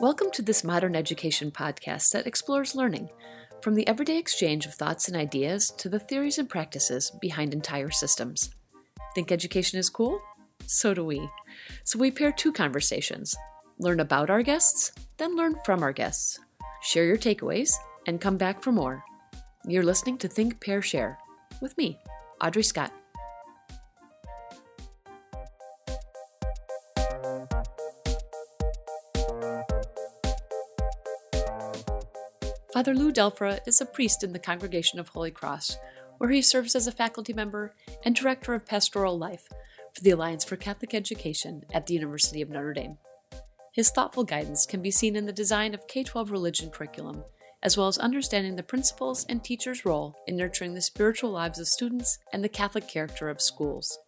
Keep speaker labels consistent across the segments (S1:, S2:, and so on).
S1: Welcome to this modern education podcast that explores learning, from the everyday exchange of thoughts and ideas to the theories and practices behind entire systems. Think education is cool? So do we. So we pair two conversations learn about our guests, then learn from our guests. Share your takeaways, and come back for more. You're listening to Think, Pair, Share with me, Audrey Scott. Father Lou Delfra is a priest in the Congregation of Holy Cross, where he serves as a faculty member and director of pastoral life for the Alliance for Catholic Education at the University of Notre Dame. His thoughtful guidance can be seen in the design of K 12 religion curriculum, as well as understanding the principals and teachers' role in nurturing the spiritual lives of students and the Catholic character of schools.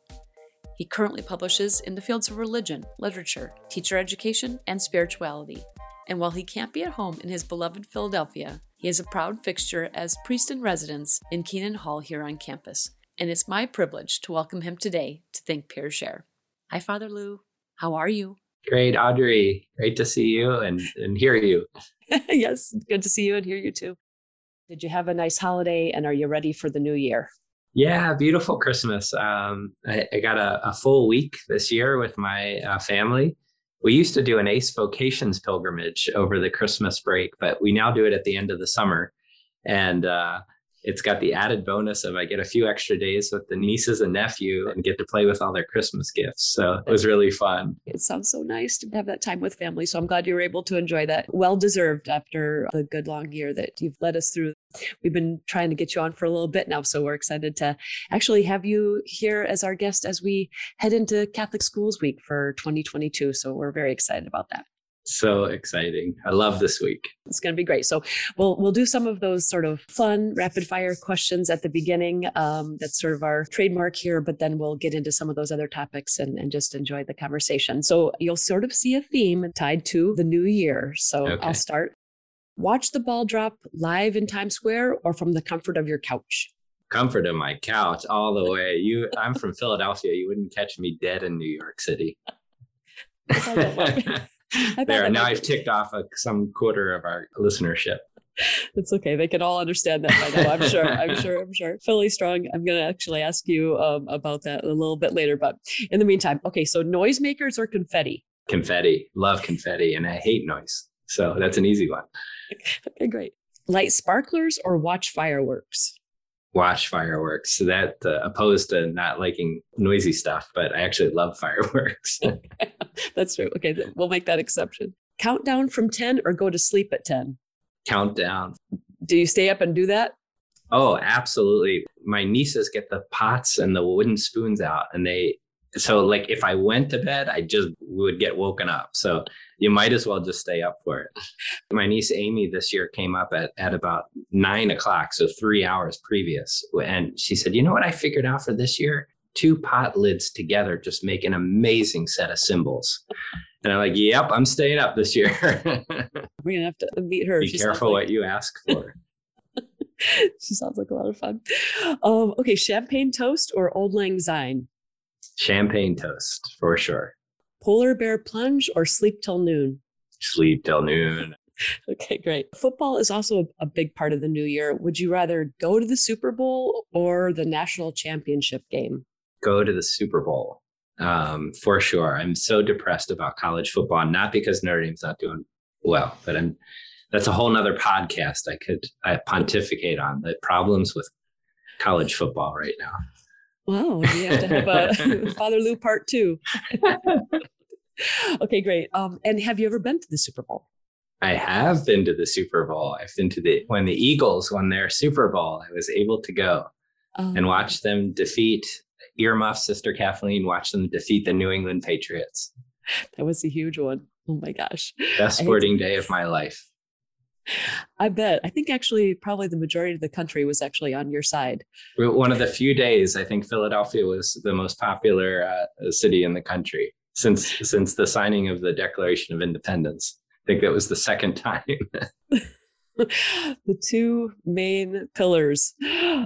S1: He currently publishes in the fields of religion, literature, teacher education, and spirituality and while he can't be at home in his beloved Philadelphia, he is a proud fixture as priest in residence in Keenan Hall here on campus. And it's my privilege to welcome him today to Think Pair Share. Hi, Father Lou. How are you?
S2: Great, Audrey. Great to see you and, and hear you.
S1: yes, good to see you and hear you too. Did you have a nice holiday and are you ready for the new year?
S2: Yeah, beautiful Christmas. Um, I, I, got a, a, full week this year with my uh, family we used to do an ACE vocations pilgrimage over the Christmas break, but we now do it at the end of the summer. And uh, it's got the added bonus of I get a few extra days with the nieces and nephew and get to play with all their Christmas gifts. So it was really fun.
S1: It sounds so nice to have that time with family. So I'm glad you were able to enjoy that. Well deserved after the good long year that you've led us through. We've been trying to get you on for a little bit now. So we're excited to actually have you here as our guest as we head into Catholic Schools Week for 2022. So we're very excited about that
S2: so exciting. I love this week.
S1: It's going to be great. So we'll we'll do some of those sort of fun rapid fire questions at the beginning. Um, that's sort of our trademark here, but then we'll get into some of those other topics and, and just enjoy the conversation. So you'll sort of see a theme tied to the new year. So okay. I'll start. Watch the ball drop live in Times Square or from the comfort of your couch
S2: comfort of my couch all the way. You, I'm from Philadelphia. You wouldn't catch me dead in New York City. there. Now I've ticked off a, some quarter of our listenership.
S1: It's okay. They can all understand that by now. I'm sure. I'm sure. I'm sure. Philly Strong. I'm going to actually ask you um, about that a little bit later. But in the meantime, okay. So noisemakers or confetti?
S2: Confetti. Love confetti, and I hate noise. So that's an easy one.
S1: okay, great. Light sparklers or watch fireworks?
S2: Watch fireworks. So that uh, opposed to not liking noisy stuff, but I actually love fireworks.
S1: That's true. Okay, we'll make that exception. Countdown from 10 or go to sleep at 10?
S2: Countdown.
S1: Do you stay up and do that?
S2: Oh, absolutely. My nieces get the pots and the wooden spoons out and they so like if I went to bed, I just would get woken up. So you might as well just stay up for it. My niece Amy this year came up at, at about nine o'clock, so three hours previous. And she said, You know what I figured out for this year? Two pot lids together just make an amazing set of cymbals. And I'm like, Yep, I'm staying up this year.
S1: We're gonna have to meet her.
S2: Be she careful like... what you ask for.
S1: she sounds like a lot of fun. Um, okay, champagne toast or Auld Lang Syne?
S2: Champagne toast for sure.
S1: Polar bear plunge or sleep till noon?
S2: Sleep till noon.
S1: Okay, great. Football is also a big part of the new year. Would you rather go to the Super Bowl or the national championship game?
S2: Go to the Super Bowl um, for sure. I'm so depressed about college football, not because Notre Dame's not doing well, but I'm. That's a whole nother podcast I could I pontificate on the problems with college football right now.
S1: Wow, we have to have a Father Lou part two. okay, great. Um, and have you ever been to the Super Bowl?
S2: I have been to the Super Bowl. I've been to the when the Eagles won their Super Bowl. I was able to go um, and watch them defeat Earmuff's sister Kathleen. Watch them defeat the New England Patriots.
S1: That was a huge one. Oh my gosh!
S2: Best sporting day of my life.
S1: I bet. I think actually, probably the majority of the country was actually on your side.
S2: One of the few days I think Philadelphia was the most popular uh, city in the country since since the signing of the Declaration of Independence. I think that was the second time.
S1: the two main pillars.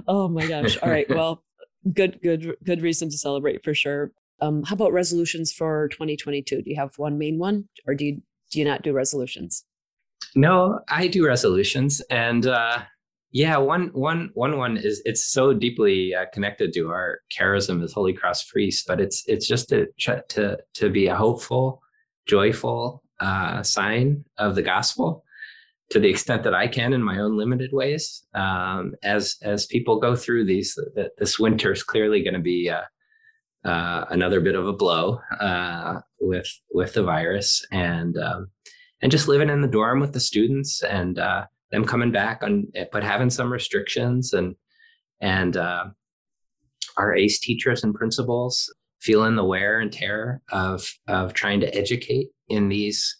S1: Oh my gosh! All right. Well, good, good, good reason to celebrate for sure. Um, how about resolutions for 2022? Do you have one main one, or do you do you not do resolutions?
S2: No, I do resolutions, and uh, yeah, one one one one is it's so deeply uh, connected to our charism as Holy Cross priests, but it's it's just to to to be a hopeful, joyful uh, sign of the gospel to the extent that I can in my own limited ways. Um, as as people go through these, this winter is clearly going to be uh, uh, another bit of a blow uh, with with the virus, and um, and just living in the dorm with the students and uh, them coming back on, but having some restrictions and and uh, our ACE teachers and principals feeling the wear and tear of of trying to educate in these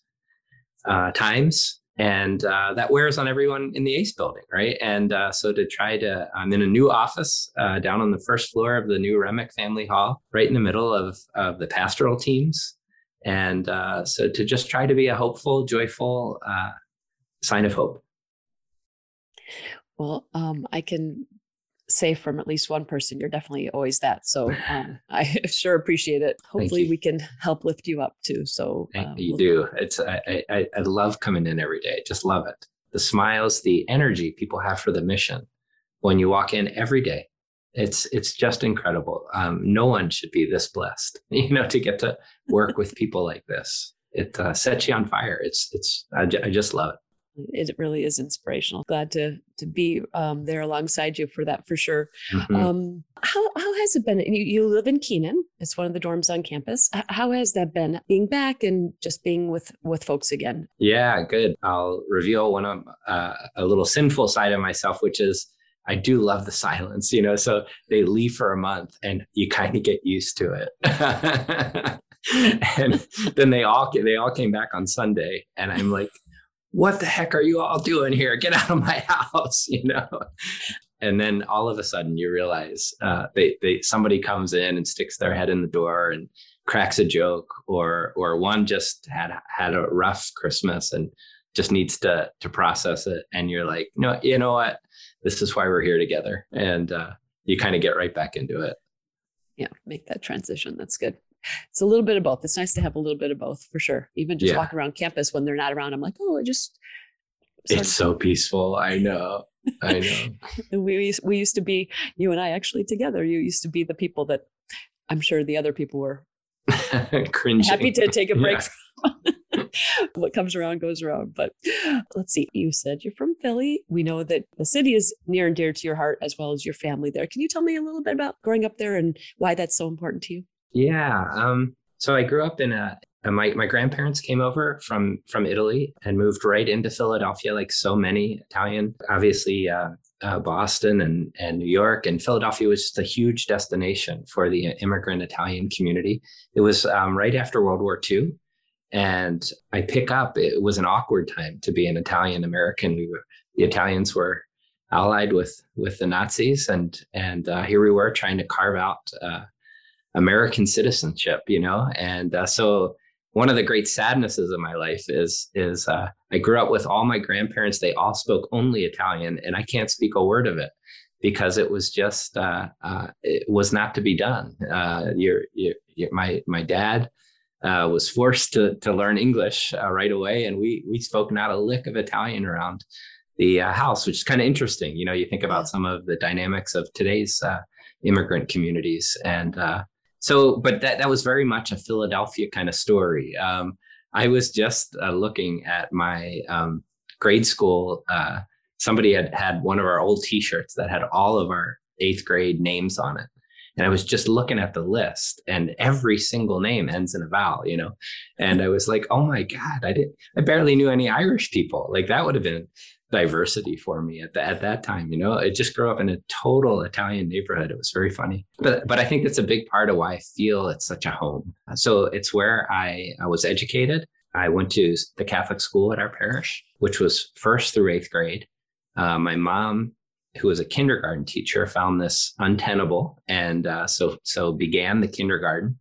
S2: uh, times. And uh, that wears on everyone in the ace building right? And uh, so to try to i'm in a new office uh, down on the first floor of the new remick family hall right in the middle of, of the pastoral teams and uh, so to just try to be a hopeful joyful uh, sign of hope
S1: well um, i can say from at least one person, you're definitely always that. So um, I sure appreciate it. Hopefully, we can help lift you up too. So
S2: uh, you we'll- do. It's I, I I love coming in every day. Just love it. The smiles, the energy people have for the mission when you walk in every day. It's it's just incredible. Um, no one should be this blessed, you know, to get to work with people like this. It uh, sets you on fire. It's it's I, I just love it
S1: it really is inspirational. Glad to to be um, there alongside you for that for sure. Mm-hmm. Um, how how has it been? You, you, live in Keenan. It's one of the dorms on campus. How has that been being back and just being with with folks again?
S2: Yeah, good. I'll reveal one of uh, a little sinful side of myself, which is I do love the silence. You know, so they leave for a month, and you kind of get used to it. and then they all they all came back on Sunday, and I'm like what the heck are you all doing here? Get out of my house, you know? And then all of a sudden you realize uh, they, they, somebody comes in and sticks their head in the door and cracks a joke or, or one just had, had a rough Christmas and just needs to, to process it. And you're like, no, you know what? This is why we're here together. And uh, you kind of get right back into it.
S1: Yeah. Make that transition. That's good it's a little bit of both. It's nice to have a little bit of both for sure. Even just yeah. walking around campus when they're not around, I'm like, oh, I just.
S2: It's so peaceful. I know. I
S1: know. we we used to be you and I actually together. You used to be the people that I'm sure the other people were
S2: cringing.
S1: Happy to take a break. Yeah. what comes around goes around. But let's see. You said you're from Philly. We know that the city is near and dear to your heart as well as your family there. Can you tell me a little bit about growing up there and why that's so important to you?
S2: Yeah. Um, so I grew up in a, my my grandparents came over from from Italy and moved right into Philadelphia, like so many Italian. Obviously, uh, uh, Boston and and New York and Philadelphia was just a huge destination for the immigrant Italian community. It was um, right after World War II, and I pick up. It was an awkward time to be an Italian American. We the Italians were allied with with the Nazis, and and uh, here we were trying to carve out uh, American citizenship, you know? And uh, so one of the great sadnesses of my life is is uh, I grew up with all my grandparents. They all spoke only Italian, and I can't speak a word of it because it was just uh, uh it was not to be done. You're, you're, you're, my my dad uh, was forced to to learn English right away, and we we spoke not a lick of Italian around the house, which is kind of interesting. You know, you think about some of the dynamics of today's immigrant communities. And so but that that was very much a philadelphia kind of story. Um, i was just uh, looking at my um, grade school uh, somebody had had one of our old t-shirts that had all of our eighth grade names on it and i was just looking at the list and every single name ends in a vowel you know and i was like oh my god i didn't i barely knew any irish people like that would have been diversity for me at, the, at that time. You know, I just grew up in a total Italian neighborhood. It was very funny, but but I think that's a big part of why I feel it's such a home. So it's where I, I was educated. I went to the Catholic school at our parish, which was first through eighth grade. Uh, my mom, who was a kindergarten teacher, found this untenable, and uh, so so began the kindergarten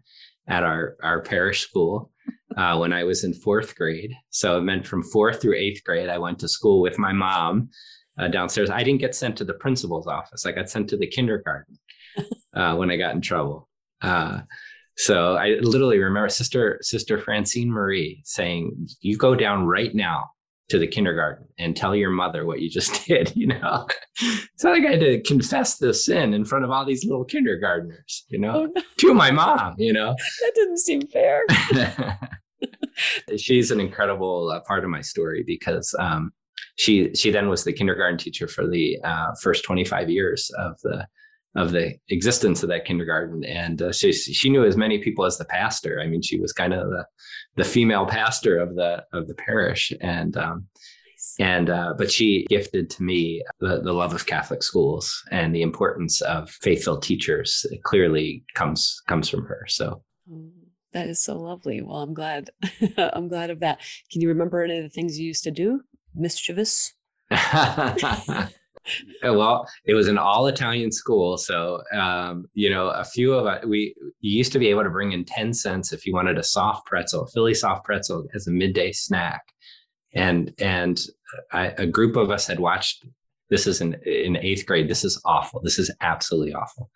S2: at our our parish school uh, when I was in fourth grade. So it meant from fourth through eighth grade, I went to school with my mom uh, downstairs. I didn't get sent to the principal's office. I got sent to the kindergarten. uh, when I got in trouble. Uh, so I literally remember Sister Sister Francine Marie saying, "You go down right now to the kindergarten and tell your mother what you just did." You know, like I had to confess the sin in front of all these little kindergartners. You know, oh, no. to my mom. You know,
S1: that didn't seem fair.
S2: She's an incredible uh, part of my story because um, she she then was the kindergarten teacher for the uh, first 25 years of the of the existence of that kindergarten. And uh, she she knew as many people as the pastor. I mean she was kind of the the female pastor of the of the parish. And um, and uh, but she gifted to me the, the love of catholic schools and the importance of faithful teachers. It clearly comes comes from her. So.
S1: Oh, that is so lovely. Well i'm glad i'm glad of that. Can you remember any of the things you used to do mischievous
S2: well, it was an all Italian school. So, um, you know, a few of us, we used to be able to bring in 10 cents if you wanted a soft pretzel, a Philly soft pretzel as a midday snack. And, and I, a group of us had watched, this is in, in eighth grade. This is awful. This is absolutely awful.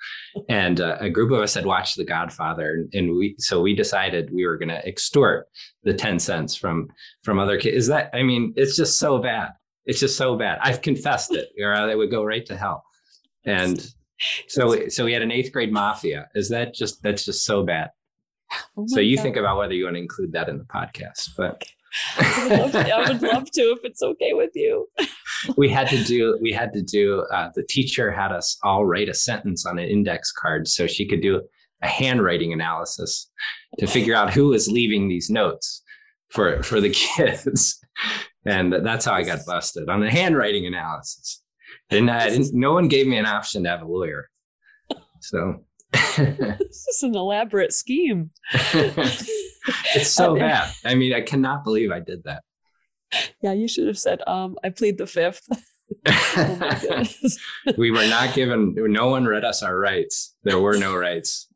S2: And uh, a group of us had watched The Godfather. And, and we, so we decided we were going to extort the 10 cents from, from other kids. Is that, I mean, it's just so bad. It's just so bad. I've confessed it, or they would go right to hell. And so, so we had an eighth grade mafia. Is that just that's just so bad? Oh so you God. think about whether you want to include that in the podcast, but.
S1: I, would to, I would love to if it's okay with you.
S2: we had to do we had to do uh, the teacher had us all write a sentence on an index card so she could do a handwriting analysis to figure out who was leaving these notes for for the kids and that's how I got busted on a handwriting analysis. And I didn't, no one gave me an option to have a lawyer. So
S1: this is an elaborate scheme.
S2: it's so bad. I mean, I cannot believe I did that.
S1: Yeah, you should have said, um, I plead the fifth.
S2: oh we were not given, no one read us our rights. There were no rights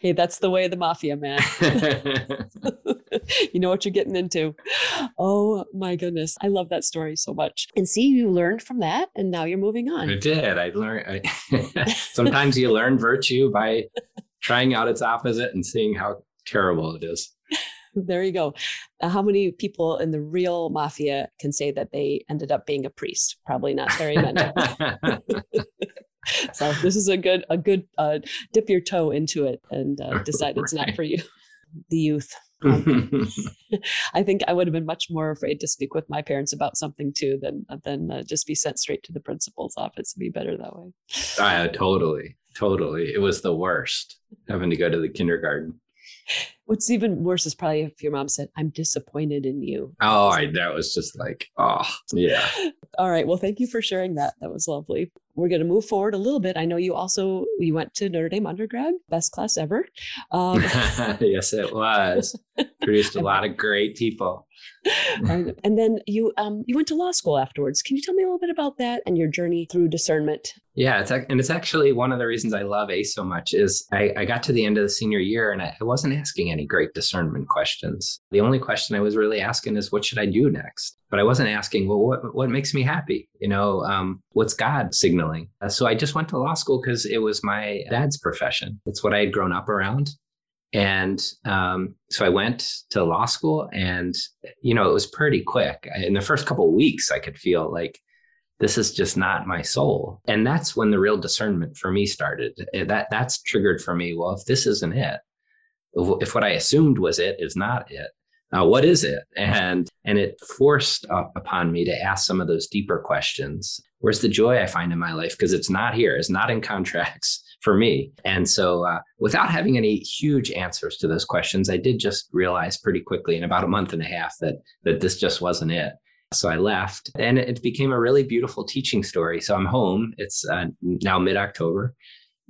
S1: hey, that's the way of the mafia, man. you know what you're getting into. Oh my goodness. I love that story so much. And see, you learned from that and now you're moving on.
S2: I did. I learned. I, sometimes you learn virtue by trying out its opposite and seeing how terrible it is.
S1: There you go. Uh, how many people in the real mafia can say that they ended up being a priest? Probably not very many so this is a good a good uh, dip your toe into it and uh, decide it's not for you the youth um, I think I would have been much more afraid to speak with my parents about something too than than uh, just be sent straight to the principal's office. It'd be better that way.
S2: Uh, totally, totally. It was the worst having to go to the kindergarten.
S1: What's even worse is probably if your mom said, I'm disappointed in you.
S2: Oh, I, that was just like, oh, yeah.
S1: All right. Well, thank you for sharing that. That was lovely. We're going to move forward a little bit. I know you also, you went to Notre Dame undergrad, best class ever.
S2: Um, yes, it was. Produced a lot of great people.
S1: and, and, then you um, you went to law school afterwards. Can you tell me a little bit about that and your journey through discernment?
S2: Yeah, it's, and it's actually one of the reasons I love ACE so much is I, I got to the end of the senior year and I, I wasn't asking any great discernment questions. The only question I was really asking is what should I do next? But I wasn't asking, well, what what makes me happy? You know, um, what's God signaling? Uh, so I just went to law school because it was my dad's profession. It's what I had grown up around. And um, so I went to law school, and you know it was pretty quick. In the first couple of weeks, I could feel like this is just not my soul, and that's when the real discernment for me started. That that's triggered for me. Well, if this isn't it, if what I assumed was it is not it, uh, what is it? And and it forced upon me to ask some of those deeper questions. Where's the joy I find in my life? Because it's not here. It's not in contracts for me. And so, uh, without having any huge answers to those questions, I did just realize pretty quickly in about a month and a half that that this just wasn't it. So I left, and it became a really beautiful teaching story. So I'm home. It's uh, now mid October,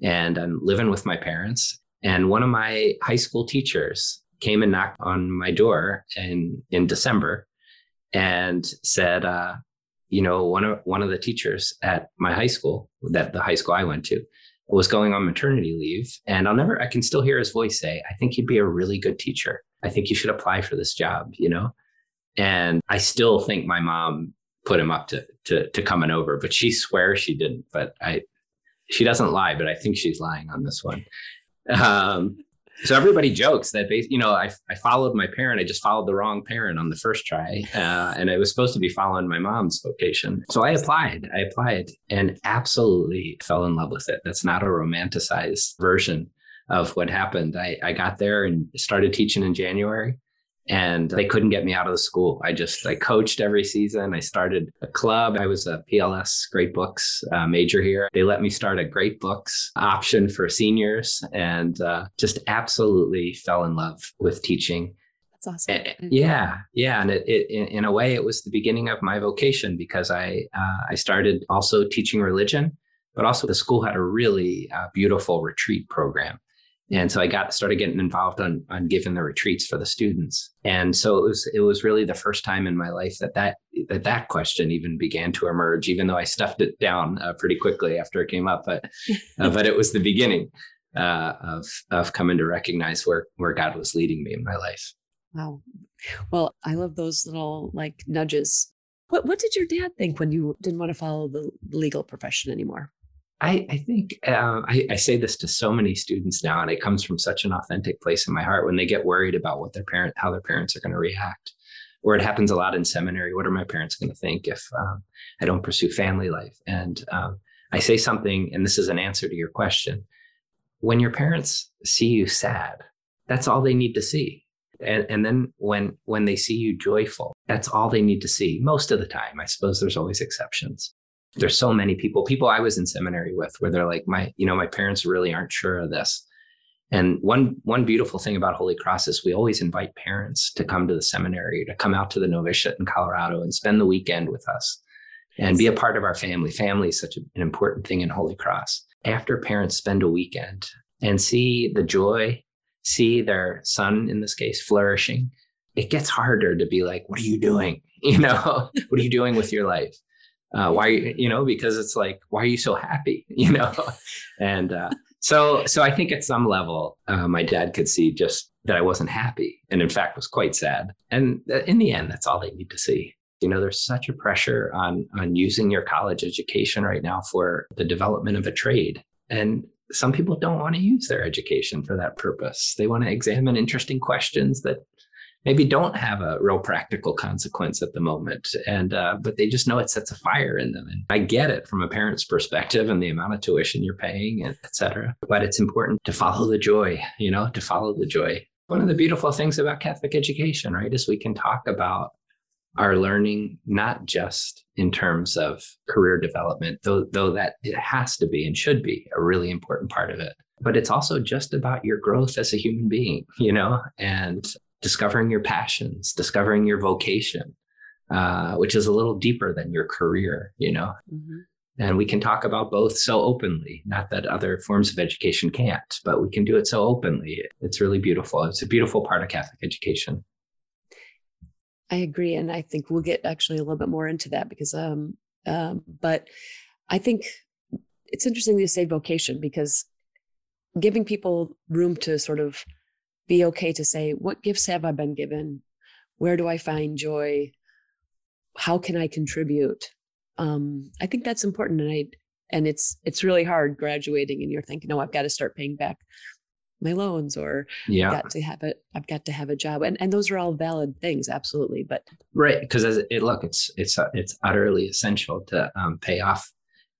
S2: and I'm living with my parents. And one of my high school teachers came and knocked on my door in in December, and said, uh, you know, one of one of the teachers at my high school, that the high school I went to, was going on maternity leave. And I'll never, I can still hear his voice say, I think you'd be a really good teacher. I think you should apply for this job, you know? And I still think my mom put him up to, to, to coming over, but she swears she didn't. But I, she doesn't lie, but I think she's lying on this one. Um, so everybody jokes that you know I, I followed my parent i just followed the wrong parent on the first try uh, and i was supposed to be following my mom's vocation. So i applied i applied and absolutely fell in love with it. That's not a romanticized version of what happened. I, I got there and started teaching in january and they couldn't get me out of the school. I just I coached every season. I started a club. I was a PLS Great Books uh, major here. They let me start a Great Books option for seniors, and uh, just absolutely fell in love with teaching.
S1: That's awesome.
S2: And, yeah, yeah, and it, it in, in, a way it was the beginning of my vocation because I uh, I started also teaching religion, but also the school had a really uh, beautiful retreat program and so I got started getting involved on on giving the retreats for the students. And so it was it was really the first time in my life that that that, that question even began to emerge, even though I stuffed it down uh, pretty quickly after it came up. But uh, but it was the beginning uh, of of coming to recognize where where God was leading me in my life.
S1: Wow. Well, I love those little like nudges. What what did your dad think when you didn't want to follow the legal profession anymore?
S2: I, I think uh, I, I, say this to so many students now, and it comes from such an authentic place in my heart when they get worried about what their parent, how their parents are going to react, or it happens a lot in seminary. What are my parents going to think if um, I don't pursue family life? And um, I say something, and this is an answer to your question. When your parents see you sad, that's all they need to see. And, and then when when they see you joyful, that's all they need to see most of the time. I suppose there's always exceptions there's so many people, people I was in seminary with, where they're like, my, you know, my parents really aren't sure of this. And one one beautiful thing about Holy Cross is we always invite parents to come to the seminary, to come out to the novitiate in Colorado and spend the weekend with us and be a part of our family. Family is such an important thing in Holy Cross. After parents spend a weekend and see the joy, see their son in this case flourishing, it gets harder to be like, what are you doing? You know, what are you doing with your life? Uh, why you know because it's like why are you so happy you know? And uh, so so i think at some level uh, my dad could see just that i wasn't happy and in fact was quite sad. And in the end that's all they need to see. You know there's such a pressure on on using your college education right now for the development of a trade. And some people don't want to use their education for that purpose. They want to examine interesting questions that maybe don't have a real practical consequence at the moment. And uh, but they just know it sets a fire in them. And i get it from a parent's perspective and the amount of tuition you're paying etc but it's important to follow the joy you know to follow the joy. One of the beautiful things about catholic education right is we can talk about our learning not just in terms of career development though though that it has to be and should be a really important part of it but it's also just about your growth as a human being you know? And discovering your passions, discovering your vocation, uh, which is a little deeper than your career, you know. Mm-hmm. And we can talk about both so openly, not that other forms of education can't, but we can do it so openly. It's really beautiful. It's a beautiful part of Catholic education.
S1: I agree. And I think we'll get actually a little bit more into that because, um, um, but I think it's interesting to say vocation because giving people room to sort of be okay to say, what gifts have I been given? Where do I find joy? How can I contribute? Um, I think that's important. And I, and it's, it's really hard graduating and you're thinking, oh, I've got to start paying back my loans or yeah. I've got to have it. I've got to have a job. And, and those are all valid things. Absolutely. But
S2: right. Cause as it, look, it's, it's, it's utterly essential to um, pay off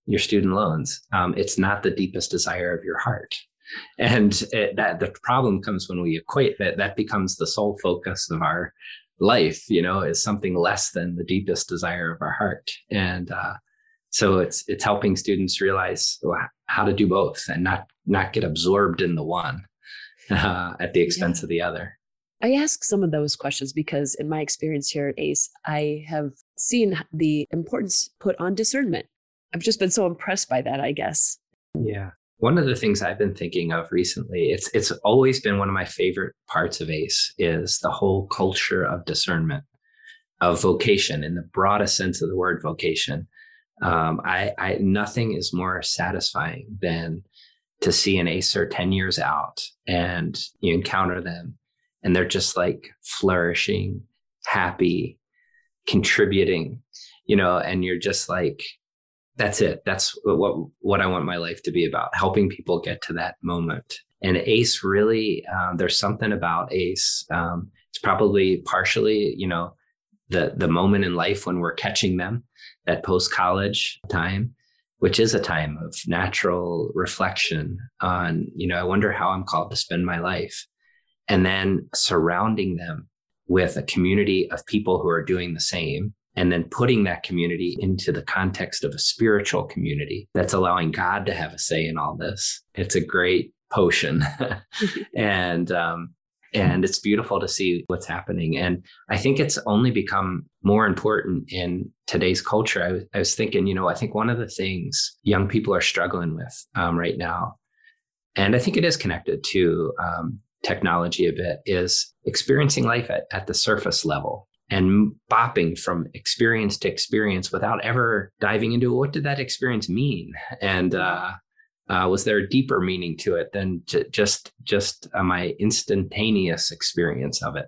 S2: your student loans. Um, it's not the deepest desire of your heart and it, that the problem comes when we equate that that becomes the sole focus of our life you know is something less than the deepest desire of our heart and uh, so it's it's helping students realize how to do both and not not get absorbed in the one uh, at the expense yeah. of the other
S1: I ask some of those questions because, in my experience here at ACE, I have seen the importance put on discernment. I've just been so impressed by that, I guess.
S2: Yeah. One of the things I've been thinking of recently, it's it's always been one of my favorite parts of ACE is the whole culture of discernment, of vocation in the broadest sense of the word vocation. Um, I, I nothing is more satisfying than to see an ACER 10 years out and you encounter them and they're just like flourishing, happy, contributing, you know, and you're just like, that's it. That's what what I want my life to be about, helping people get to that moment. And ACE really, um, there's something about ACE. Um, it's probably partially, you know, the the moment in life when we're catching them, that post college time, which is a time of natural reflection on, you know, I wonder how I'm called to spend my life, and then surrounding them with a community of people who are doing the same and then putting that community into the context of a spiritual community that's allowing God to have a say in all this. It's a great potion. and, um, and it's beautiful to see what's happening. And I think it's only become more important in today's culture. I was, I was thinking, you know, I think one of the things young people are struggling with um, right now, and I think it is connected to um, technology a bit, is experiencing life at, at the surface level and bopping from experience to experience without ever diving into what did that experience mean? And uh, uh, was there a deeper meaning to it than just just uh, my instantaneous experience of it?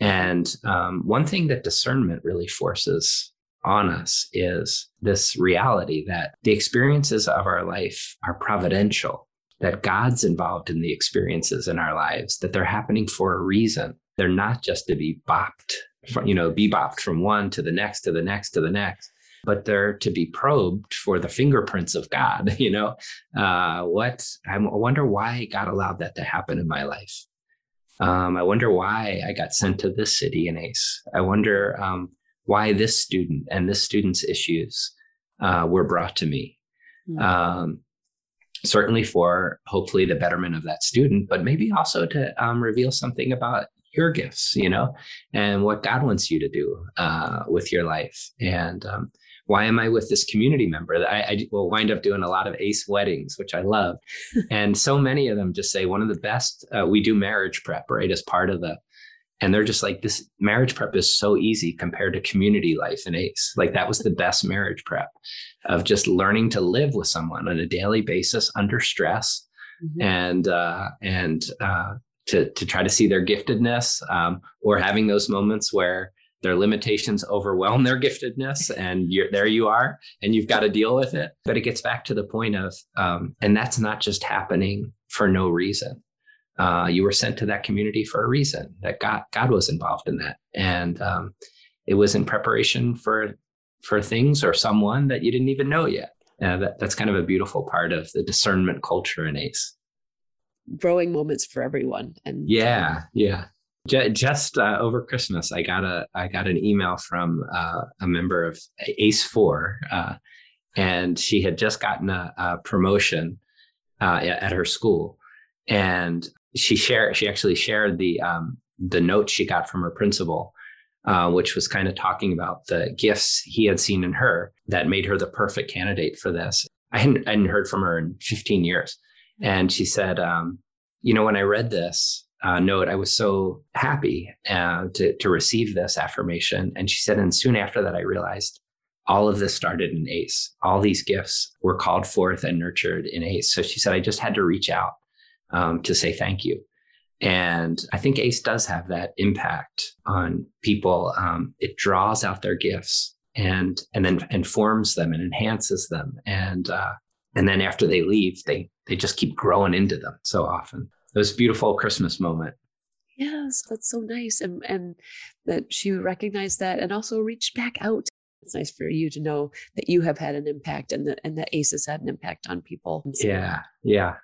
S2: And um, one thing that discernment really forces on us is this reality that the experiences of our life are providential that god's involved in the experiences in our lives that they're happening for a reason. They're not just to be bopped you know, bebopped from one to the next to the next to the next. But they're to be probed for the fingerprints of God. You know, uh, what I wonder why God allowed that to happen in my life. Um, I wonder why I got sent to this city in ACE. I wonder um, why this student and this student's issues uh, were brought to me. Mm-hmm. Um, certainly for hopefully the betterment of that student, but maybe also to um, reveal something about your gifts, you know, and what God wants you to do uh, with your life. And um, why am I with this community member? I, I, will wind up doing a lot of ACE weddings, which I love. and so many of them just say one of the best, uh, we do marriage prep, right, as part of the, and they're just like, this marriage prep is so easy compared to community life in ACE. Like that was the best marriage prep of just learning to live with someone on a daily basis under stress. Mm-hmm. and uh, and uh, to to try to see their giftedness um, or having those moments where their limitations overwhelm their giftedness and you're there you are and you've got to deal with it. But it gets back to the point of um, and that's not just happening for no reason. Uh, you were sent to that community for a reason that god god was involved in that. And um, it was in preparation for for things or someone that you didn't even know yet. Uh, that, that's kind of a beautiful part of the discernment culture in ace
S1: growing moments for everyone. And
S2: yeah, yeah. Just uh, over Christmas, I got a I got an email from uh, a member of ACE Four, uh, and she had just gotten a, a promotion uh, at her school, and she shared she actually shared the um, the note she got from her principal, uh, which was kind of talking about the gifts he had seen in her that made her the perfect candidate for this. I hadn't, I hadn't heard from her in 15 years. And she said, um, you know, when I read this uh, note, I was so happy uh, to, to receive this affirmation. And she said, and soon after that, I realized all of this started in ACE. All these gifts were called forth and nurtured in ACE. So she said, I just had to reach out um, to say thank you. And I think ACE does have that impact on people. Um, it draws out their gifts and and then informs them and enhances them. And uh, and then after they leave, they they just keep growing into them so often. It was a beautiful Christmas moment.
S1: Yes, that's so nice. And and that she recognized that and also reached back out. It's nice for you to know that you have had an impact and that and that ACE has had an impact on people.
S2: Yeah. Yeah.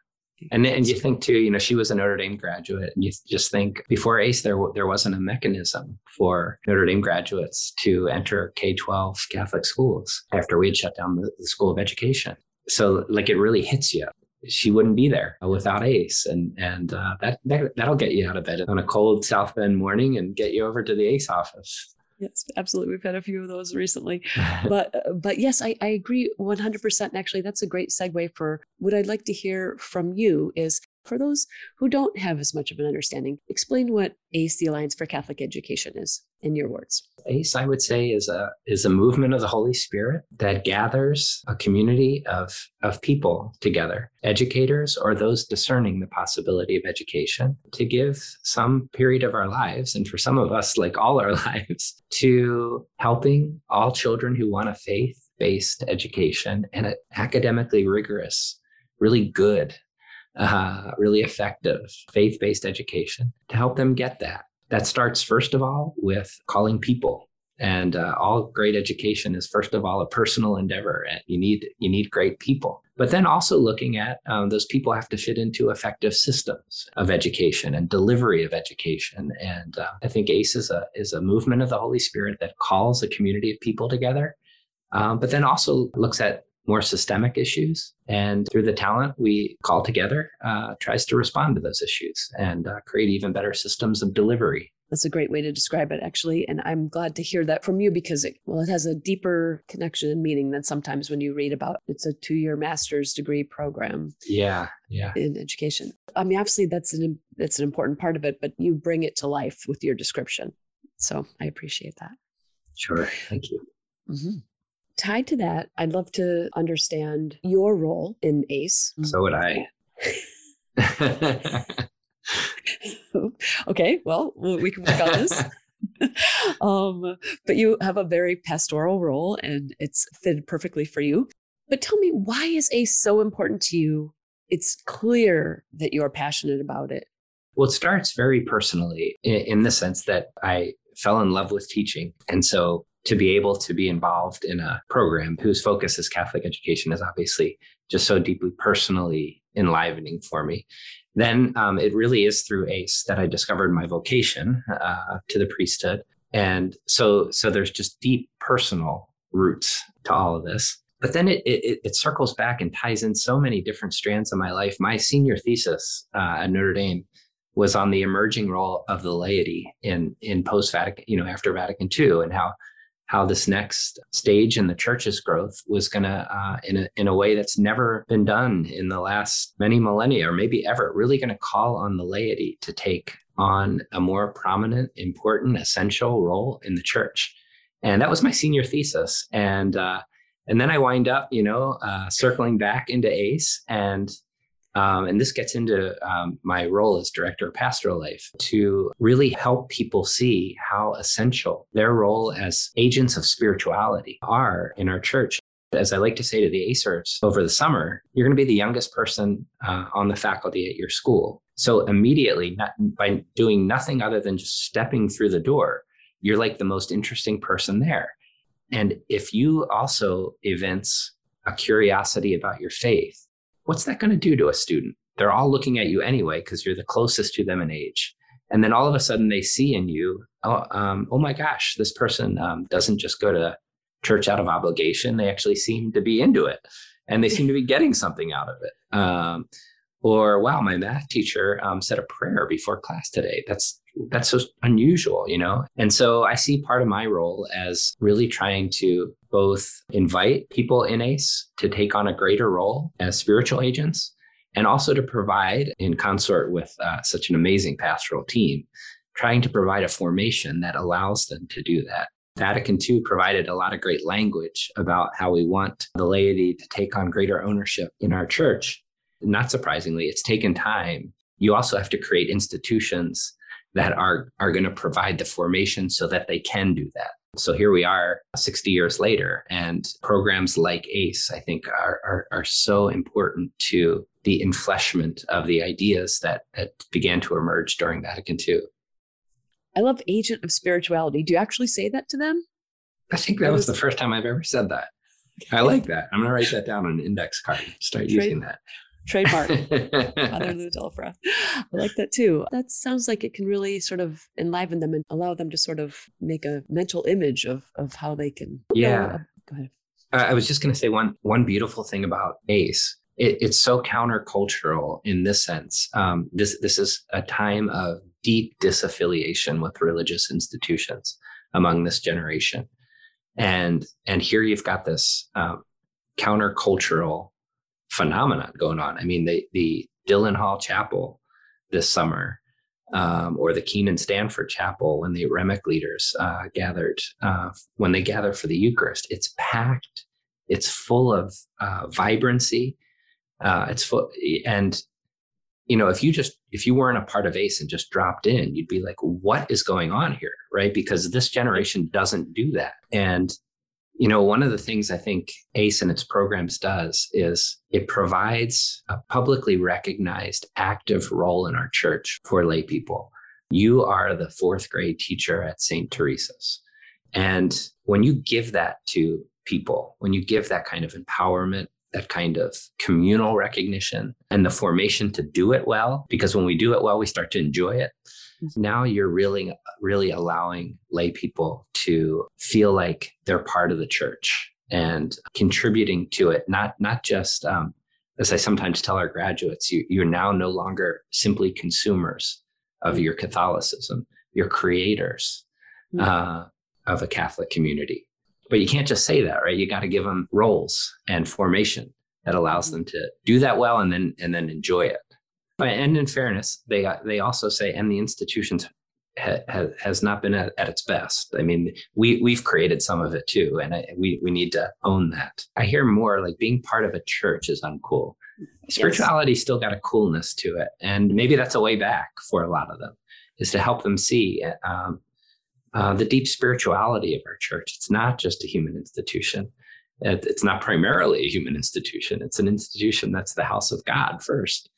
S2: And and you think too, you know, she was a Notre Dame graduate, and you just think before ACE, there there wasn't a mechanism for Notre Dame graduates to enter K twelve Catholic schools after we had shut down the, the School of Education. So like it really hits you she wouldn't be there without Ace, and and uh, that, that that'll get you out of bed on a cold South Bend morning and get you over to the Ace office.
S1: Yes, absolutely. We've had a few of those recently, but uh, but yes, I, I agree 100%. And actually, that's a great segue for what I'd like to hear from you is for those who don't have as much of an understanding, explain what ACE, the Alliance for Catholic Education, is in your words.
S2: ACE, I would say, is a is a movement of the Holy Spirit that gathers a community of of people together, educators or those discerning the possibility of education, to give some period of our lives, and for some of us, like all our lives, to helping all children who want a faith based education and an academically rigorous, really good, uh, really effective faith based education to help them get that. That starts, first of all, with calling people. And uh, all great education is, first of all, a personal endeavor. And you need you need great people. But then also looking at um, those people have to fit into effective systems of education and delivery of education. And uh, I think ACE is a is a movement of the Holy Spirit that calls a community of people together, um, but then also looks at more systemic issues. And through the talent we call together, uh, tries to respond to those issues and uh, create even better systems of delivery.
S1: That's a great way to describe it, actually. And I'm glad to hear that from you because it, well, it has a deeper connection and meaning than sometimes when you read about it's a two year master's degree program.
S2: Yeah. Yeah.
S1: In education. I mean, obviously that's an, that's an important part of it, but you bring it to life with your description. So I appreciate that.
S2: Sure. Thank you.
S1: Mm-hmm. Tied to that, I'd love to understand your role in ACE.
S2: So would I.
S1: okay, well, we can work on this. um, but you have a very pastoral role and it's fitted perfectly for you. But tell me, why is ACE so important to you? It's clear that you're passionate about it.
S2: Well, it starts very personally in, in the sense that I fell in love with teaching. And so to be able to be involved in a program whose focus is Catholic education is obviously just so deeply personally enlivening for me. Then um, it really is through ACE that I discovered my vocation uh, to the priesthood, and so so there's just deep personal roots to all of this. But then it, it, it circles back and ties in so many different strands of my life. My senior thesis uh, at Notre Dame was on the emerging role of the laity in in post Vatican, you know, after Vatican II, and how how this next stage in the church's growth was going to, uh, in, a, in a way that's never been done in the last many millennia or maybe ever, really going to call on the laity to take on a more prominent, important, essential role in the church. And that was my senior thesis. And, uh, and then I wind up, you know, uh, circling back into ACE and um, and this gets into um, my role as director of pastoral life to really help people see how essential their role as agents of spirituality are in our church. As I like to say to the ACERs over the summer, you're going to be the youngest person uh, on the faculty at your school. So immediately, not, by doing nothing other than just stepping through the door, you're like the most interesting person there. And if you also evince a curiosity about your faith, what's that going to do to a student? They're all looking at you anyway because you're the closest to them in age. And then all of a sudden they see in you, oh, um, oh my gosh, this person um, doesn't just go to church out of obligation. They actually seem to be into it and they seem to be getting something out of it. Um, or wow, my math teacher um, said a prayer before class today. That's that's so unusual, you know? And so I see part of my role as really trying to both invite people in ACE to take on a greater role as spiritual agents and also to provide, in consort with uh, such an amazing pastoral team, trying to provide a formation that allows them to do that. Vatican II provided a lot of great language about how we want the laity to take on greater ownership in our church. Not surprisingly, it's taken time. You also have to create institutions that are are going to provide the formation so that they can do that. So here we are 60 years later, and programs like ACE, I think, are, are, are so important to the enfleshment of the ideas that, that began to emerge during Vatican II.
S1: I love agent of spirituality. Do you actually say that to them?
S2: I think that was the first time I've ever said that. I like that. I'm going to write that down on an index card. Start using that
S1: trademark Father Lou Delfra. I like that too. That sounds like it can really sort of enliven them and allow them to sort of make a mental image of of how they can.
S2: Yeah. go ahead. I was just going to say one one beautiful thing about ACE. It, it's so countercultural in this sense. Um, this this is a time of deep disaffiliation with religious institutions among this generation, and and here you've got this um, countercultural phenomenon going on. I mean, the the Dillon Hall Chapel this summer, um, or the Keenan Stanford Chapel when the Remick leaders uh, gathered uh, when they gather for the Eucharist. It's packed. It's full of uh, vibrancy. Uh, it's full, and you know, if you just if you weren't a part of ACE and just dropped in, you'd be like, "What is going on here?" Right? Because this generation doesn't do that, and you know, one of the things I think ACE and its programs does is it provides a publicly recognized active role in our church for lay people. You are the fourth grade teacher at St. Teresa's. And when you give that to people, when you give that kind of empowerment, that kind of communal recognition and the formation to do it well, because when we do it well, we start to enjoy it. Mm-hmm. Now you're really, really allowing lay people to feel like they're part of the church and contributing to it, not, not just, um, as I sometimes tell our graduates, you, you're now no longer simply consumers of your Catholicism, you're creators mm-hmm. uh, of a Catholic community. But you can't just say that, right? You got to give them roles and formation that allows mm-hmm. them to do that well and then and then enjoy it. And in fairness, they they also say, and the institutions ha, ha, has not been at, at, its best. I mean, we we've created some of it too, and I, we we need to own that. I hear more like being part of a church is uncool. Spirituality yes. still got a coolness to it, and maybe that's a way back for a lot of them, is to help them see um, uh, the deep spirituality of our church. It's not just a human institution. it's not primarily a human institution. It's an institution that's the house of God first,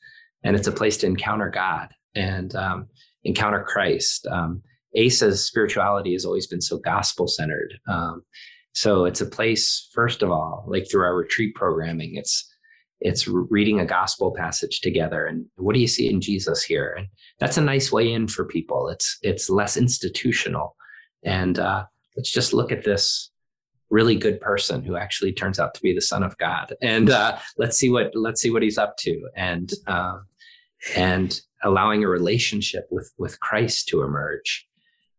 S2: and it's a place to encounter God and um, encounter Christ. Um, ACE's spirituality has always been so gospel centered. Um, so it's a place, first of all, like through our retreat programming, it's it's reading a gospel passage together and what do you see in jesus here and that's a nice way in for people it's it's less institutional and uh, let's just look at this really good person who actually turns out to be the son of God. And uh, let's see what let's see what he's up to. And uh, and allowing a relationship with with Christ to emerge.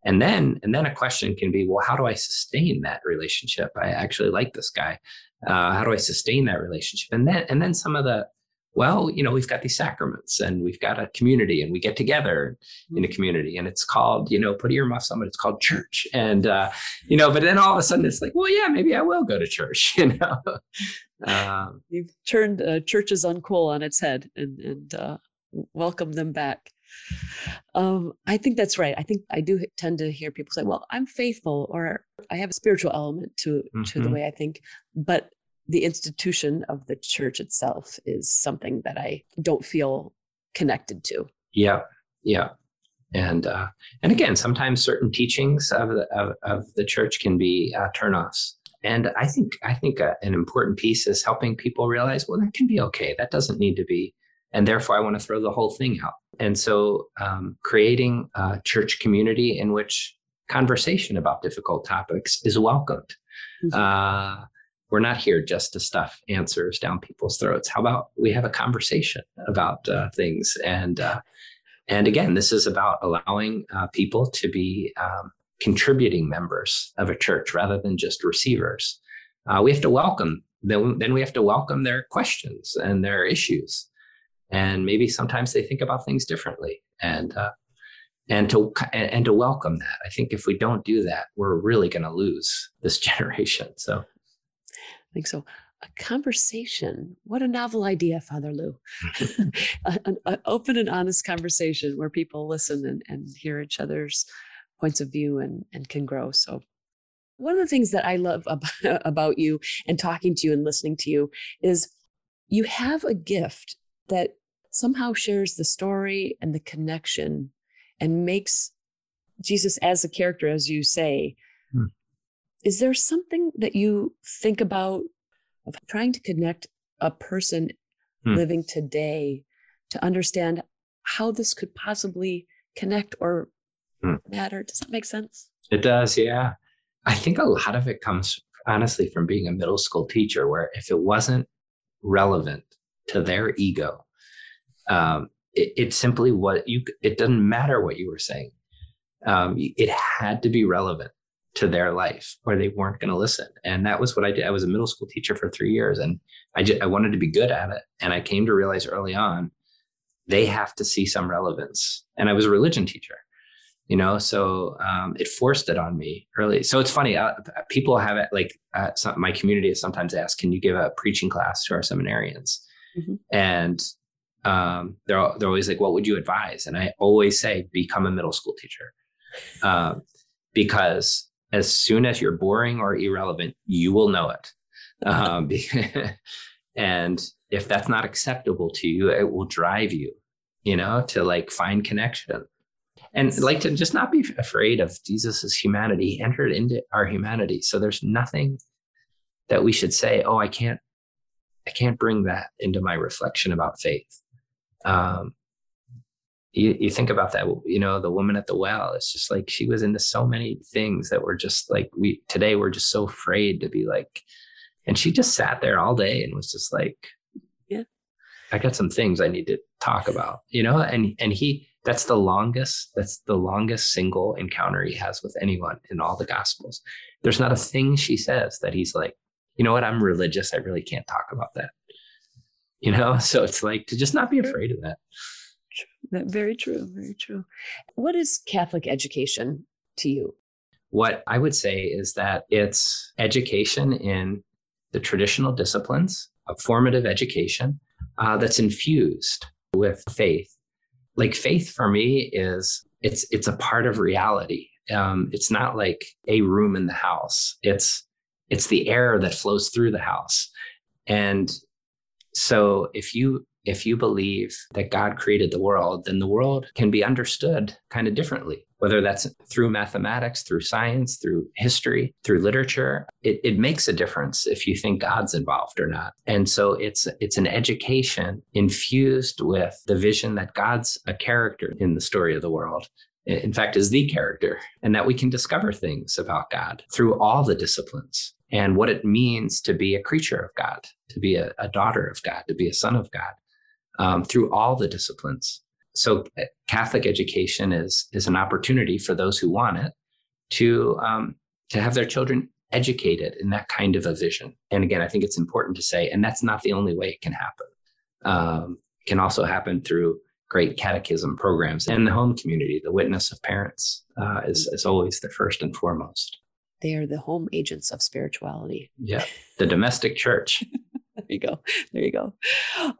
S2: And then and then a question can be, well, how do I sustain that relationship? I actually like this guy. Uh, how do I sustain that relationship? And then and then some of the well, you know, we've got these sacraments and we've got a community and we get together in a mm-hmm. community and it's called, you know, put earmuffs on, but it's called church. And, uh, you know, but then all of a sudden it's like, well, yeah, maybe I will go to church, you know.
S1: Um, You've turned uh, churches uncool on its head and, and uh, welcome them back. Um, I think that's right. I think I do tend to hear people say, "Well, I'm faithful," or "I have a spiritual element to mm-hmm. to the mm-hmm. way I think," but the institution of the church itself is something that I don't feel connected to.
S2: Yeah, yeah, and uh, and again, sometimes certain teachings of the of, of the church can be uh, turnoffs. And I think I think uh, an important piece is helping people realize, well, that can be okay. That doesn't need to be, and therefore I want to throw the whole thing out. And so, um, creating a church community in which conversation about difficult topics is welcomed. Mm-hmm. Uh, we're not here just to stuff answers down people's throats. How about we have a conversation about uh, things? And uh, and again, this is about allowing uh, people to be um, contributing members of a church rather than just receivers. Uh, we have to welcome then. Then we have to welcome their questions and their issues, and maybe sometimes they think about things differently. And uh, and to and to welcome that. I think if we don't do that, we're really going to lose this generation. So I
S1: think so. A conversation. What a novel idea, Father Lou. an, an, open and honest conversation where people listen and, and hear each other's points of view and, and can grow. So, one of the things that I love about, about you and talking to you and listening to you is you have a gift that somehow shares the story and the connection and makes Jesus as a character, as you say, hmm is there something that you think about of trying to connect a person hmm. living today to understand how this could possibly connect or hmm. matter? Does that make sense?
S2: It does, yeah. I think a lot of it comes honestly from being a middle school teacher, where if it wasn't relevant to their ego, um, it, it, simply what you. It doesn't matter what you were saying. Um, it had to be relevant to their life or they weren't going to listen. And that was what I did. I was a middle school teacher for three years and I, just, I wanted to be good at it. And I came to realize early on, they have to see some relevance. And I was a religion teacher, you know, so um, it forced it on me early. So it's funny. Uh, people have it like uh, some, my community sometimes asked, can you give a preaching class to our seminarians? Mm-hmm. And um, they're, they're always like, what would you advise? And I always say, become a middle school teacher. Um, because as soon as you're boring or irrelevant, you will know it. Um, and if that's not acceptable to you, it will drive you, you know, to like find connection and like to just not be afraid of Jesus's humanity. He entered into our humanity. So there's nothing that we should say, oh, I can't, I can't bring that into my reflection about faith. Um, you, you think about that, you know, the woman at the well, it's just like she was into so many things that were just like we today we're just so afraid to be like, and she just sat there all day and was just like,
S1: Yeah,
S2: I got some things I need to talk about, you know, and and he that's the longest, that's the longest single encounter he has with anyone in all the gospels. There's not a thing she says that he's like, you know what, I'm religious. I really can't talk about that. You know, so it's like to just not be afraid of that.
S1: Very true. Very true. What is Catholic education to you?
S2: What I would say is that it's education in the traditional disciplines, a formative education uh, that's infused with faith. Like faith for me is it's it's a part of reality. Um, it's not like a room in the house. It's it's the air that flows through the house. And so if you if you believe that God created the world, then the world can be understood kind of differently, whether that's through mathematics, through science, through history, through literature. It, it makes a difference if you think God's involved or not. And so it's it's an education infused with the vision that God's a character in the story of the world. In fact, is the character, and that we can discover things about God through all the disciplines and what it means to be a creature of God, to be a, a daughter of God, to be a son of God um, through all the disciplines. So uh, Catholic education is is an opportunity for those who want it to um, to have their children educated in that kind of a vision. And again, I think it's important to say, and that's not the only way it can happen. Um, it can also happen through great catechism programs and the home community. The witness of parents uh, is is always the first and foremost.
S1: They are the home agents of spirituality.
S2: Yeah, the domestic church.
S1: there you go. There you go.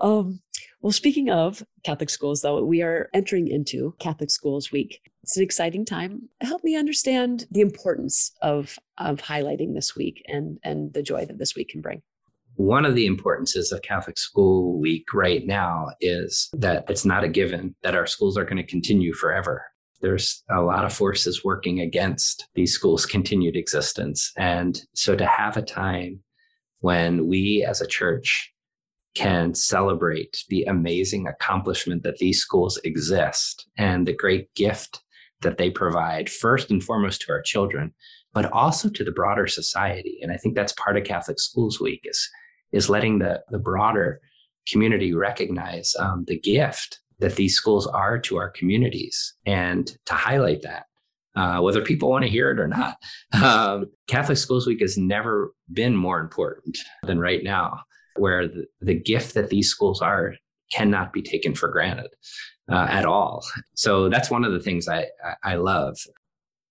S1: Um, well, speaking of Catholic schools, though, we are entering into Catholic Schools Week. It's an exciting time. Help me understand the importance of of highlighting this week and and the joy that this week can bring.
S2: One of the importances of Catholic School Week right now is that it's not a given that our schools are going to continue forever. There's a lot of forces working against these schools' continued existence. And so to have a time when we as a church can celebrate the amazing accomplishment that these schools exist and the great gift that they provide, first and foremost to our children, but also to the broader society. And I think that's part of Catholic Schools Week is, is letting the, the broader community recognize um, the gift that these schools are to our communities and to highlight that. Uh, whether people want to hear it or not. Um, Catholic Schools Week has never been more important than right now where the, the gift that these schools are cannot be taken for granted uh, at all. So that's one of the things I, I love.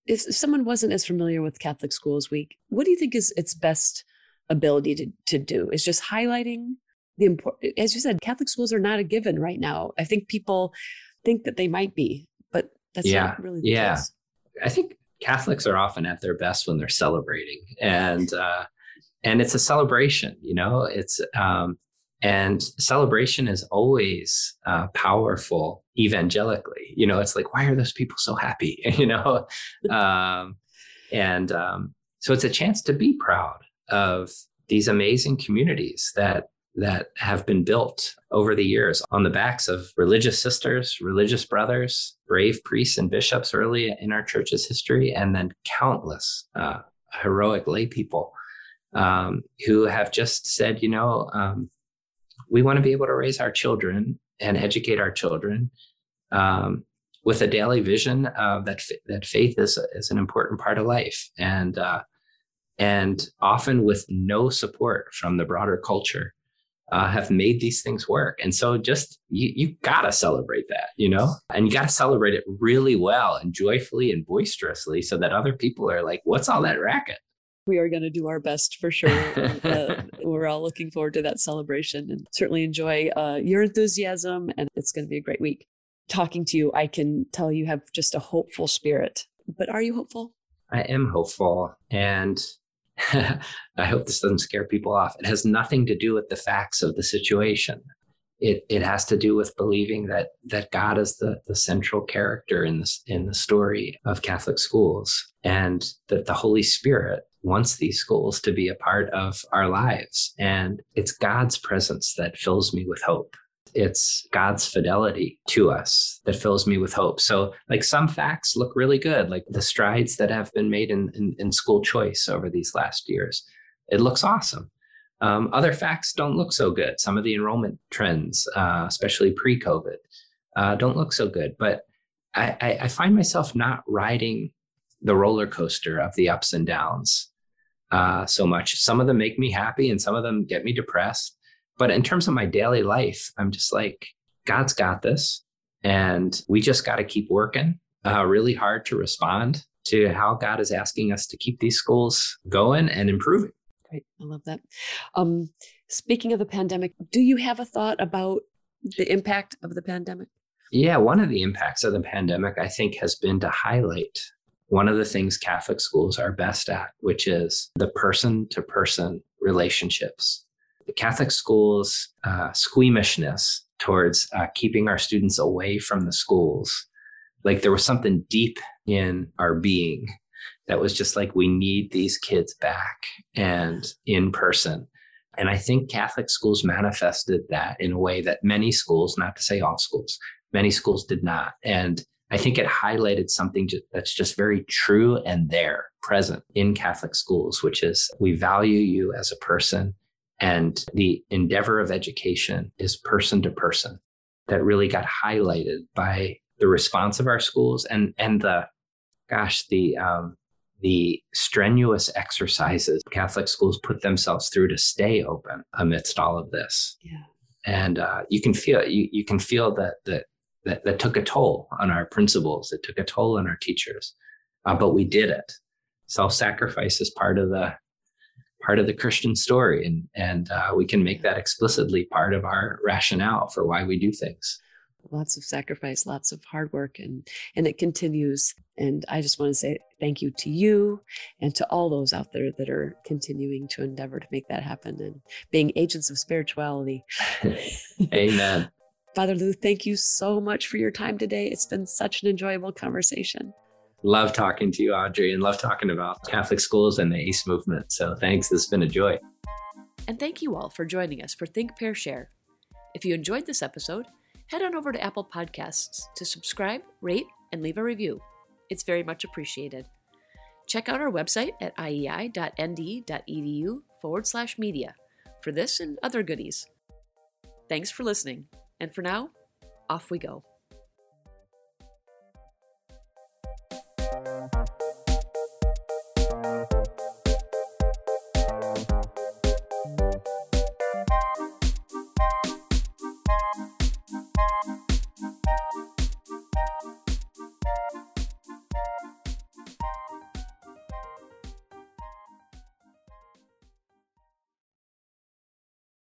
S1: If someone wasn't as familiar with Catholic Schools Week, what do you think is its best ability to, to do? Is just highlighting the important, as you said, Catholic schools are not a given right now. I think people think that they might be, but that's yeah, not really
S2: yeah.
S1: Case.
S2: I think Catholics are often at their best when they're celebrating. And uh, and it's a celebration you know it's um, and celebration is always uh, powerful evangelically you know it's like why are those people so happy you know um, and um, so it's a chance to be proud of these amazing communities that that have been built over the years on the backs of religious sisters, religious brothers, brave priests and bishops early in our church's history, and then countless uh, heroic lay people um, who have just said, you know, um, we want to be able to raise our children and educate our children um, with a daily vision that that faith is is an important part of life, and uh, and often with no support from the broader culture. Uh, have made these things work. And so just you, you gotta celebrate that, you know, and you gotta celebrate it really well and joyfully and boisterously so that other people are like, what's all that racket?
S1: we are going to do our best for sure. uh, we're all looking forward to that celebration and certainly enjoy uh, your enthusiasm. And it's going to be a great week. Talking to you, I can tell you have just a hopeful spirit. But are you hopeful?
S2: I am hopeful. And I hope this doesn't scare people off. It has nothing to do with the facts of the situation. It, it has to do with believing that that God is the, the central character in this in the story of Catholic schools and that the Holy Spirit wants these schools to be a part of our lives. And it's God's presence that fills me with hope it's God's fidelity to us that fills me with hope. So, like some facts look really good, like the strides that have been made in, in, in school choice over these last years. It looks awesome. Um, other facts don't look so good. Some of the enrollment trends, uh, especially pre COVID, uh, don't look so good. But I, I, I, find myself not riding the roller coaster of the ups and downs uh, so much. Some of them make me happy and some of them get me depressed. But in terms of my daily life, I'm just like, God's got this. And we just got to keep working uh, really hard to respond to how God is asking us to keep these schools going and improving.
S1: Great. I love that. Um, speaking of the pandemic, do you have a thought about the impact of the pandemic?
S2: Yeah, one of the impacts of the pandemic, I think, has been to highlight one of the things Catholic schools are best at, which is the person to person relationships the Catholic schools' uh, squeamishness towards uh, keeping our students away from the schools. Like there was something deep in our being that was just like, we need these kids back and in person. And I think Catholic schools manifested that in a way that many schools, not to say all schools, many schools did not. And I think it highlighted something that's just very true and there, present in Catholic schools, which is we value you as a person and the endeavor of education is person to person that really got highlighted by the response of our schools and and the gosh the um, the strenuous exercises Catholic schools put themselves through to stay open amidst all of this.
S1: Yeah.
S2: And uh, you can feel you, you can feel that that that that took a toll on our principals. It took a toll on our teachers, uh, but we did it. Self sacrifice is part of the part of the Christian story, and and uh, we can make that explicitly part of our rationale for why we do things.
S1: Lots of sacrifice, lots of hard work, and and it continues. And I just want to say thank you to you and to all those out there that are continuing to endeavor to make that happen and being agents of spirituality.
S2: Amen.
S1: Father Lou, thank you so much for your time today. It's been such an enjoyable conversation.
S2: Love talking to you, Audrey, and love talking about Catholic schools and the ACE movement. So thanks. It's been a joy.
S1: And thank you all for joining us for Think, Pair, Share. If you enjoyed this episode, head on over to Apple Podcasts to subscribe, rate, and leave a review. It's very much appreciated. Check out our website at iei.nd.edu forward slash media for this and other goodies. Thanks for listening, and for now, off we go.